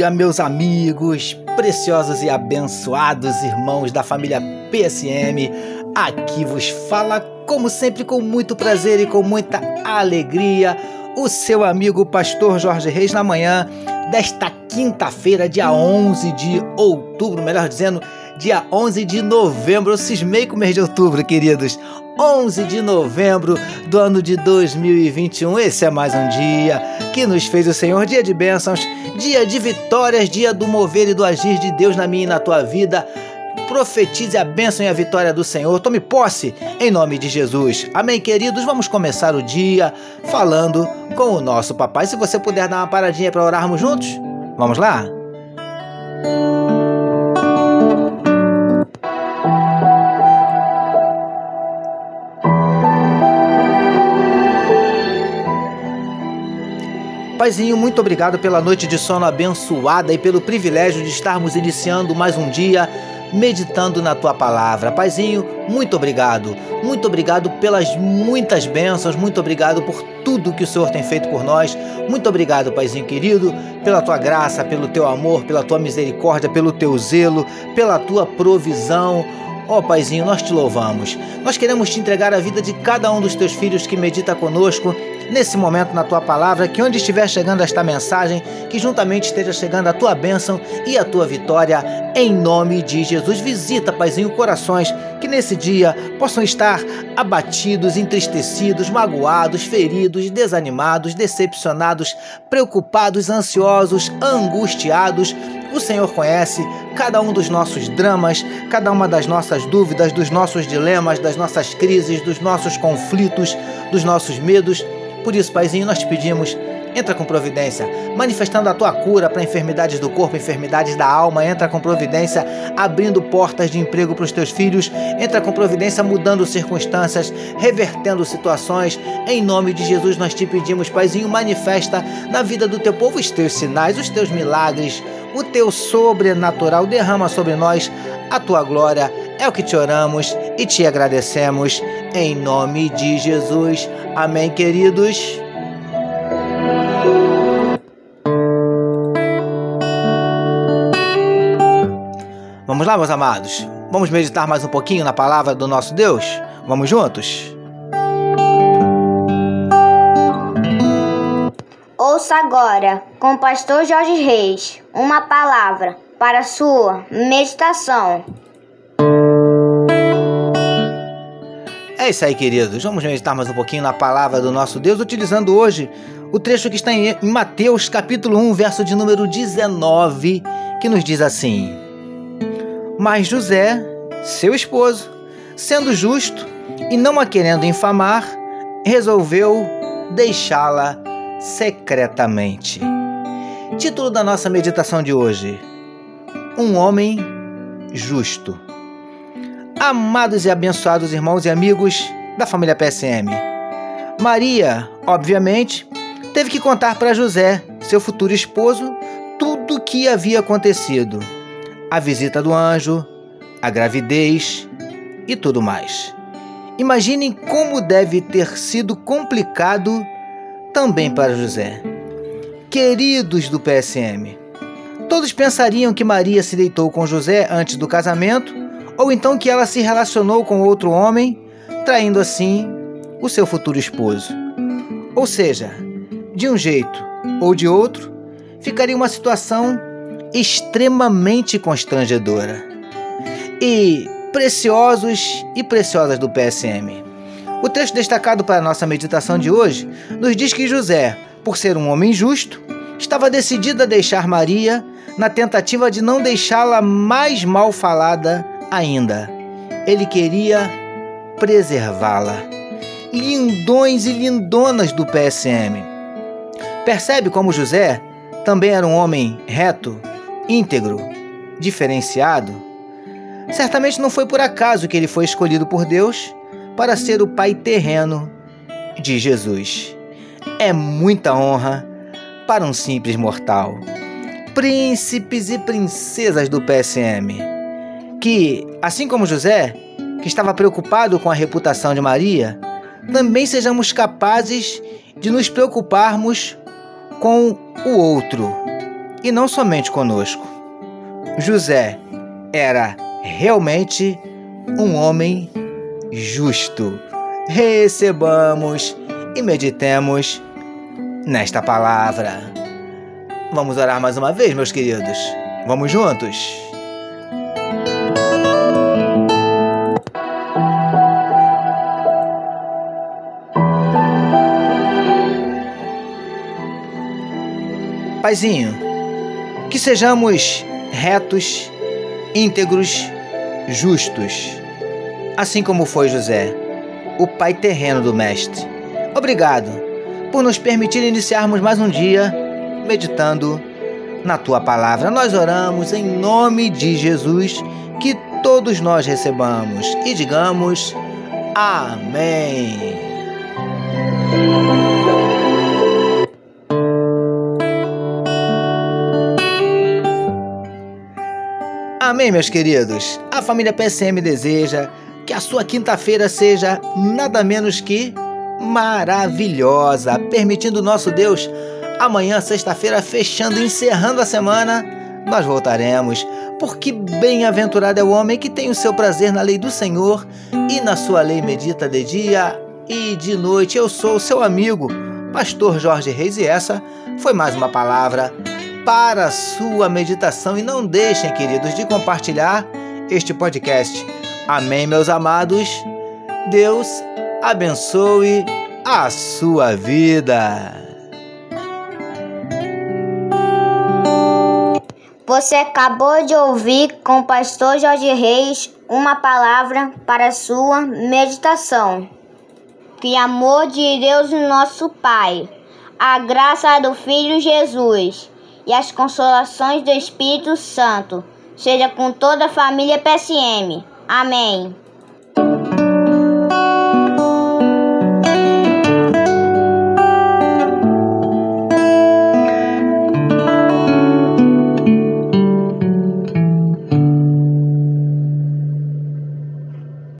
dia, meus amigos, preciosos e abençoados irmãos da família PSM. Aqui vos fala, como sempre, com muito prazer e com muita alegria, o seu amigo Pastor Jorge Reis na manhã desta quinta-feira, dia 11 de outubro, melhor dizendo, dia 11 de novembro. Eu cismei com o mês de outubro, queridos. 11 de novembro do ano de 2021. Esse é mais um dia que nos fez o Senhor, dia de bênçãos, dia de vitórias, dia do mover e do agir de Deus na minha e na tua vida. Profetize a bênção e a vitória do Senhor. Tome posse em nome de Jesus. Amém, queridos. Vamos começar o dia falando com o nosso papai. Se você puder dar uma paradinha para orarmos juntos, vamos lá? Paizinho, muito obrigado pela noite de sono abençoada e pelo privilégio de estarmos iniciando mais um dia meditando na tua palavra. Paizinho, muito obrigado. Muito obrigado pelas muitas bênçãos, muito obrigado por tudo que o Senhor tem feito por nós. Muito obrigado, Paizinho querido, pela tua graça, pelo teu amor, pela tua misericórdia, pelo teu zelo, pela tua provisão. Ó oh, Paizinho, nós te louvamos. Nós queremos te entregar a vida de cada um dos teus filhos que medita conosco nesse momento na tua palavra, que onde estiver chegando esta mensagem, que juntamente esteja chegando a tua bênção e a tua vitória, em nome de Jesus. Visita, Paizinho, corações que nesse dia possam estar abatidos, entristecidos, magoados, feridos, desanimados, decepcionados, preocupados, ansiosos, angustiados. O Senhor conhece cada um dos nossos dramas, cada uma das nossas dúvidas, dos nossos dilemas, das nossas crises, dos nossos conflitos, dos nossos medos. Por isso, Paizinho, nós te pedimos, entra com providência, manifestando a tua cura para enfermidades do corpo, enfermidades da alma, entra com providência, abrindo portas de emprego para os teus filhos, entra com providência, mudando circunstâncias, revertendo situações. Em nome de Jesus, nós te pedimos, Paizinho, manifesta na vida do teu povo os teus sinais, os teus milagres, o teu sobrenatural, derrama sobre nós a tua glória. É o que te oramos e te agradecemos em nome de Jesus. Amém, queridos. Vamos lá, meus amados. Vamos meditar mais um pouquinho na palavra do nosso Deus? Vamos juntos? Ouça agora, com o pastor Jorge Reis, uma palavra para sua meditação. É isso aí, queridos. Vamos meditar mais um pouquinho na palavra do nosso Deus, utilizando hoje o trecho que está em Mateus, capítulo 1, verso de número 19, que nos diz assim: Mas José, seu esposo, sendo justo e não a querendo infamar, resolveu deixá-la secretamente. Título da nossa meditação de hoje: Um homem justo amados e abençoados irmãos e amigos da família PSM. Maria, obviamente, teve que contar para José, seu futuro esposo, tudo o que havia acontecido: a visita do anjo, a gravidez e tudo mais. Imaginem como deve ter sido complicado também para José. Queridos do PSM, todos pensariam que Maria se deitou com José antes do casamento ou então que ela se relacionou com outro homem, traindo assim o seu futuro esposo. Ou seja, de um jeito ou de outro, ficaria uma situação extremamente constrangedora. E preciosos e preciosas do PSM. O texto destacado para a nossa meditação de hoje nos diz que José, por ser um homem justo, estava decidido a deixar Maria na tentativa de não deixá-la mais mal falada ainda. Ele queria preservá-la. Lindões e lindonas do PSM. Percebe como José também era um homem reto, íntegro, diferenciado? Certamente não foi por acaso que ele foi escolhido por Deus para ser o pai terreno de Jesus. É muita honra para um simples mortal. Príncipes e princesas do PSM que, assim como José, que estava preocupado com a reputação de Maria, também sejamos capazes de nos preocuparmos com o outro, E não somente conosco. José era realmente um homem justo. Recebamos e meditemos nesta palavra. Vamos orar mais uma vez, meus queridos. Vamos juntos. Paizinho, que sejamos retos, íntegros, justos, assim como foi José, o pai terreno do Mestre. Obrigado por nos permitir iniciarmos mais um dia meditando na tua palavra. Nós oramos em nome de Jesus, que todos nós recebamos e digamos Amém. Amém, meus queridos. A família PSM deseja que a sua quinta-feira seja nada menos que maravilhosa, permitindo nosso Deus amanhã, sexta-feira, fechando e encerrando a semana, nós voltaremos, porque bem-aventurado é o homem que tem o seu prazer na lei do Senhor e na sua lei medita de dia e de noite. Eu sou o seu amigo, Pastor Jorge Reis, e essa foi mais uma palavra para a sua meditação. E não deixem, queridos, de compartilhar este podcast. Amém, meus amados. Deus abençoe a sua vida. Você acabou de ouvir com o pastor Jorge Reis uma palavra para sua meditação. Que amor de Deus, nosso Pai, a graça do Filho Jesus e as consolações do Espírito Santo seja com toda a família PSM. Amém.